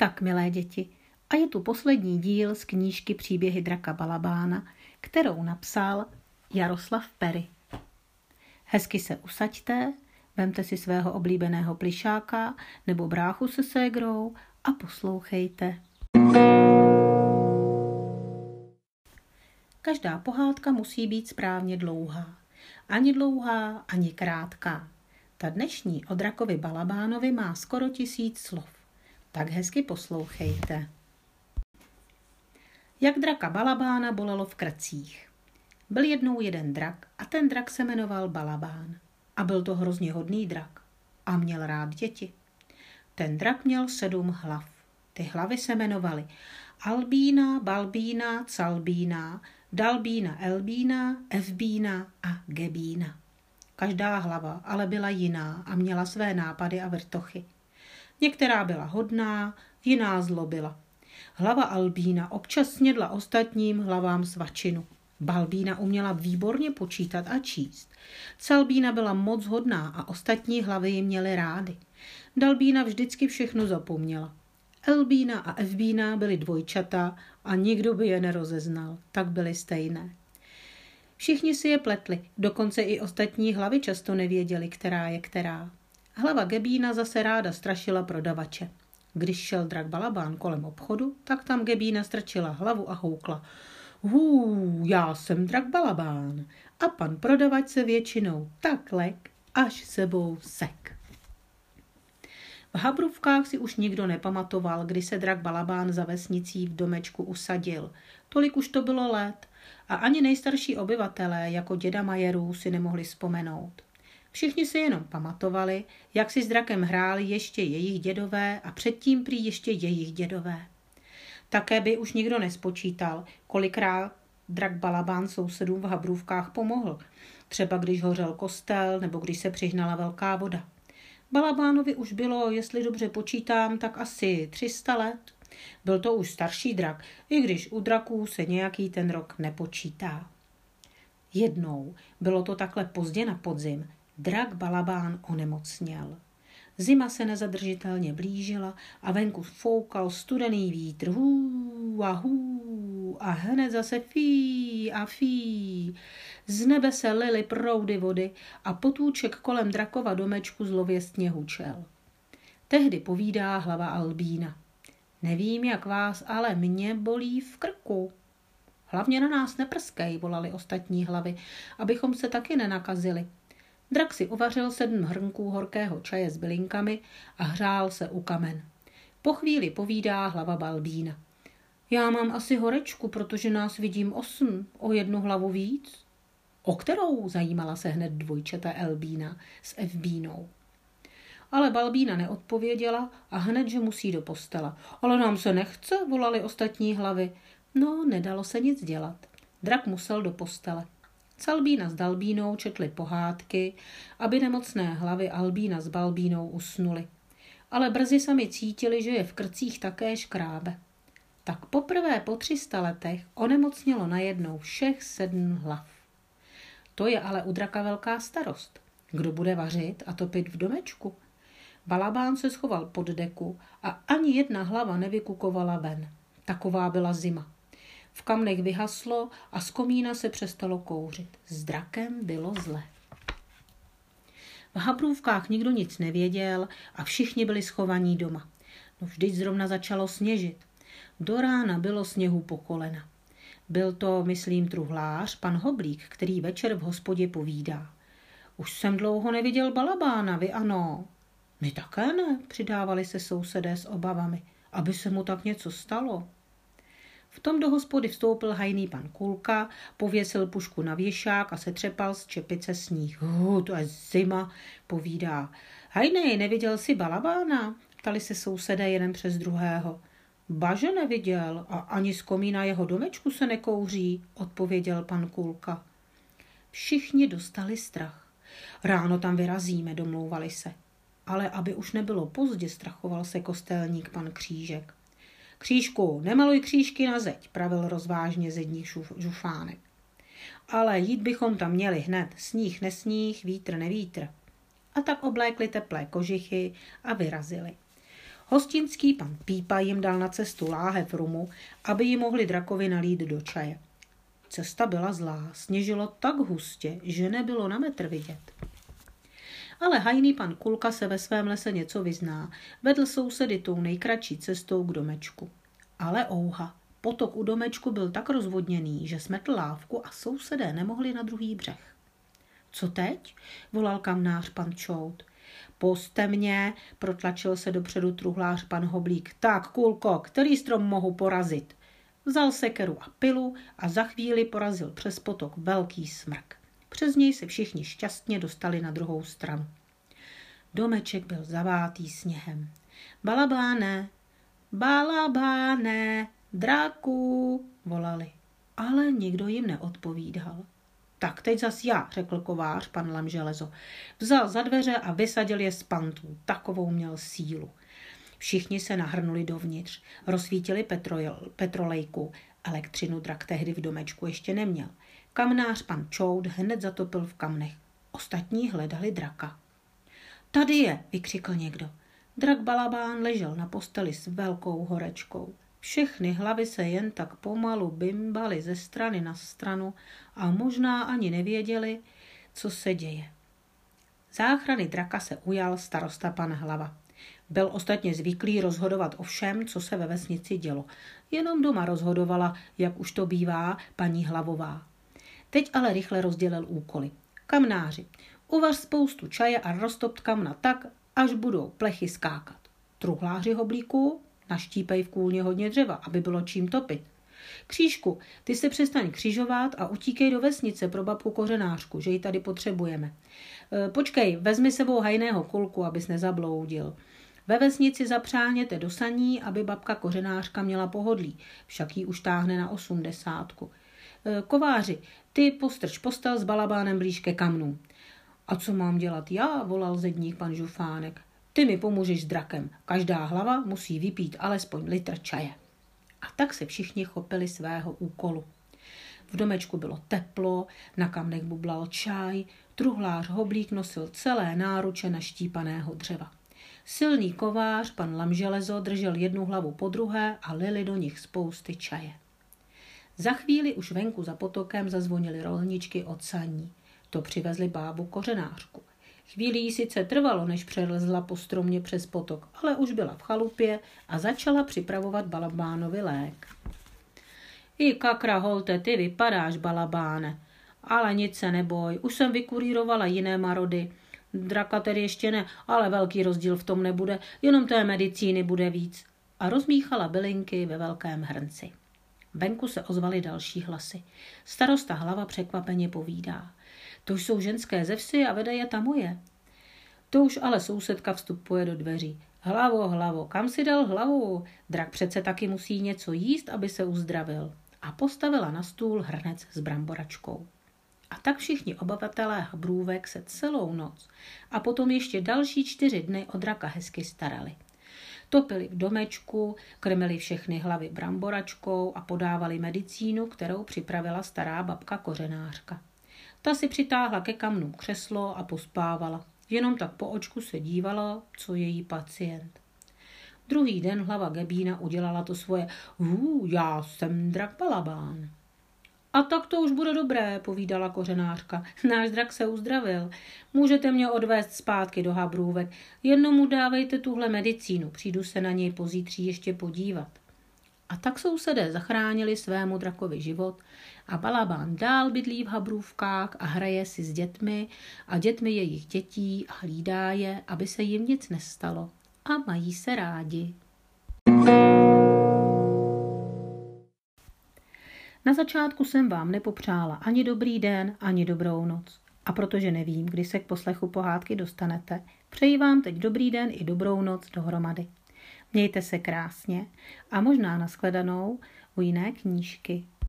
Tak, milé děti, a je tu poslední díl z knížky Příběhy draka Balabána, kterou napsal Jaroslav Pery. Hezky se usaďte, vemte si svého oblíbeného plišáka nebo bráchu se ségrou a poslouchejte. Každá pohádka musí být správně dlouhá. Ani dlouhá, ani krátká. Ta dnešní o drakovi Balabánovi má skoro tisíc slov. Tak hezky poslouchejte. Jak draka Balabána bolelo v krcích. Byl jednou jeden drak a ten drak se jmenoval Balabán. A byl to hrozně hodný drak. A měl rád děti. Ten drak měl sedm hlav. Ty hlavy se jmenovaly Albína, Balbína, Calbína, Dalbína, Elbína, Evbína a Gebína. Každá hlava ale byla jiná a měla své nápady a vrtochy. Některá byla hodná, jiná zlobila. Hlava Albína občas snědla ostatním hlavám svačinu. Balbína uměla výborně počítat a číst. Celbína byla moc hodná a ostatní hlavy ji měly rády. Dalbína vždycky všechno zapomněla. Elbína a Evbína byly dvojčata a nikdo by je nerozeznal. Tak byly stejné. Všichni si je pletli, dokonce i ostatní hlavy často nevěděli, která je která. Hlava Gebína zase ráda strašila prodavače. Když šel drak Balabán kolem obchodu, tak tam Gebína strčila hlavu a houkla. Hů, já jsem drak Balabán. A pan prodavač se většinou tak lek, až sebou sek. V Habrůvkách si už nikdo nepamatoval, kdy se drak Balabán za vesnicí v domečku usadil. Tolik už to bylo let a ani nejstarší obyvatelé, jako děda Majerů, si nemohli vzpomenout. Všichni si jenom pamatovali, jak si s drakem hráli ještě jejich dědové a předtím prý ještě jejich dědové. Také by už nikdo nespočítal, kolikrát drak Balabán sousedům v Habrůvkách pomohl, třeba když hořel kostel nebo když se přihnala velká voda. Balabánovi už bylo, jestli dobře počítám, tak asi 300 let. Byl to už starší drak, i když u draků se nějaký ten rok nepočítá. Jednou, bylo to takhle pozdě na podzim, drak Balabán onemocněl. Zima se nezadržitelně blížila a venku foukal studený vítr. Hů a hů a hned zase fí a fí. Z nebe se lily proudy vody a potůček kolem drakova domečku zlověstně hučel. Tehdy povídá hlava Albína. Nevím, jak vás, ale mě bolí v krku. Hlavně na nás neprskej, volali ostatní hlavy, abychom se taky nenakazili. Drak si uvařil sedm hrnků horkého čaje s bylinkami a hřál se u kamen. Po chvíli povídá hlava Balbína. Já mám asi horečku, protože nás vidím osm, o jednu hlavu víc. O kterou zajímala se hned dvojčata Elbína s Evbínou. Ale Balbína neodpověděla a hned, že musí do postela. Ale nám se nechce, volali ostatní hlavy. No, nedalo se nic dělat. Drak musel do postele. Salbína s Dalbínou četli pohádky, aby nemocné hlavy Albína s Balbínou usnuli. Ale brzy sami cítili, že je v krcích také škrábe. Tak poprvé po 300 letech onemocnělo najednou všech sedm hlav. To je ale u draka velká starost. Kdo bude vařit a topit v domečku? Balabán se schoval pod deku a ani jedna hlava nevykukovala ven. Taková byla zima. V kamnech vyhaslo a z komína se přestalo kouřit. S drakem bylo zle. V Habrůvkách nikdo nic nevěděl a všichni byli schovaní doma. No vždyť zrovna začalo sněžit. Do rána bylo sněhu po kolena. Byl to, myslím, truhlář, pan Hoblík, který večer v hospodě povídá. Už jsem dlouho neviděl balabána, vy ano. My také ne, přidávali se sousedé s obavami, aby se mu tak něco stalo. V tom do hospody vstoupil hajný pan Kulka, pověsil pušku na věšák a setřepal z čepice sníh. Hu, to je zima, povídá. Hajnej, neviděl jsi balabána? Ptali se sousedé jeden přes druhého. Baže neviděl a ani z komína jeho domečku se nekouří, odpověděl pan Kulka. Všichni dostali strach. Ráno tam vyrazíme, domlouvali se. Ale aby už nebylo pozdě, strachoval se kostelník pan Křížek. Křížku, nemaluj křížky na zeď, pravil rozvážně zedník žufánek. Ale jít bychom tam měli hned, sníh nesníh, vítr nevítr. A tak oblékli teplé kožichy a vyrazili. Hostinský pan Pípa jim dal na cestu láhev rumu, aby ji mohli drakovi nalít do čaje. Cesta byla zlá, sněžilo tak hustě, že nebylo na metr vidět. Ale hajný pan Kulka se ve svém lese něco vyzná. Vedl sousedy tou nejkratší cestou k domečku. Ale ouha, potok u domečku byl tak rozvodněný, že smetl lávku a sousedé nemohli na druhý břeh. Co teď? volal kamnář pan Čout. Poste mě, protlačil se dopředu truhlář pan Hoblík. Tak, kulko, který strom mohu porazit? Vzal sekeru a pilu a za chvíli porazil přes potok velký smrk. Přes něj se všichni šťastně dostali na druhou stranu. Domeček byl zavátý sněhem. Balabáne, balabáne, dráku, volali. Ale nikdo jim neodpovídal. Tak teď zas já, řekl kovář, pan Lamželezo. Vzal za dveře a vysadil je z pantů. Takovou měl sílu. Všichni se nahrnuli dovnitř, rozsvítili petrolejku. Elektřinu drak tehdy v domečku ještě neměl. Kamnář pan Čoud hned zatopil v kamnech. Ostatní hledali draka. Tady je, vykřikl někdo. Drak Balabán ležel na posteli s velkou horečkou. Všechny hlavy se jen tak pomalu bimbaly ze strany na stranu a možná ani nevěděli, co se děje. Záchrany draka se ujal starosta pan Hlava. Byl ostatně zvyklý rozhodovat o všem, co se ve vesnici dělo. Jenom doma rozhodovala, jak už to bývá, paní Hlavová. Teď ale rychle rozdělil úkoly. Kamnáři, uvař spoustu čaje a roztopt kamna tak, až budou plechy skákat. Truhláři hoblíku, naštípej v kůlně hodně dřeva, aby bylo čím topit. Křížku, ty se přestaň křižovat a utíkej do vesnice pro babku kořenářku, že ji tady potřebujeme. E, počkej, vezmi sebou hajného kulku, abys nezabloudil. Ve vesnici zapřáhněte do saní, aby babka kořenářka měla pohodlí, však ji už táhne na osmdesátku. E, kováři, ty postrč postel s balabánem blíž ke kamnu. A co mám dělat já, volal zedník pan Žufánek. Ty mi pomůžeš s drakem. Každá hlava musí vypít alespoň litr čaje. A tak se všichni chopili svého úkolu. V domečku bylo teplo, na kamnech bublal čaj, truhlář Hoblík nosil celé náruče naštípaného dřeva. Silný kovář, pan Lamželezo, držel jednu hlavu po druhé a lili do nich spousty čaje. Za chvíli už venku za potokem zazvonily rolničky od saní. To přivezli bábu kořenářku. Chvíli jí sice trvalo, než přelezla po stromě přes potok, ale už byla v chalupě a začala připravovat balabánovi lék. I kakra holte, ty vypadáš, balabáne. Ale nic se neboj, už jsem vykurírovala jiné marody. Draka tedy ještě ne, ale velký rozdíl v tom nebude, jenom té medicíny bude víc. A rozmíchala bylinky ve velkém hrnci. Venku se ozvaly další hlasy. Starosta hlava překvapeně povídá. To jsou ženské ze vsi a vede je ta moje. To už ale sousedka vstupuje do dveří. Hlavo, hlavo, kam si dal hlavu? Drak přece taky musí něco jíst, aby se uzdravil. A postavila na stůl hrnec s bramboračkou. A tak všichni obyvatelé Habrůvek se celou noc a potom ještě další čtyři dny od draka hezky starali. Topili v domečku, krmili všechny hlavy bramboračkou a podávali medicínu, kterou připravila stará babka kořenářka. Ta si přitáhla ke kamnu křeslo a pospávala. Jenom tak po očku se dívala, co její pacient. Druhý den hlava Gebína udělala to svoje Hů, já jsem drak Balabán. A tak to už bude dobré, povídala kořenářka. Náš drak se uzdravil. Můžete mě odvést zpátky do Habrůvek. Jednomu dávejte tuhle medicínu, přijdu se na něj pozítří ještě podívat. A tak sousedé zachránili svému drakovi život a Balabán dál bydlí v Habrůvkách a hraje si s dětmi a dětmi jejich dětí a hlídá je, aby se jim nic nestalo. A mají se rádi. Na začátku jsem vám nepopřála ani dobrý den, ani dobrou noc. A protože nevím, kdy se k poslechu pohádky dostanete, přeji vám teď dobrý den i dobrou noc dohromady. Mějte se krásně a možná nashledanou u jiné knížky.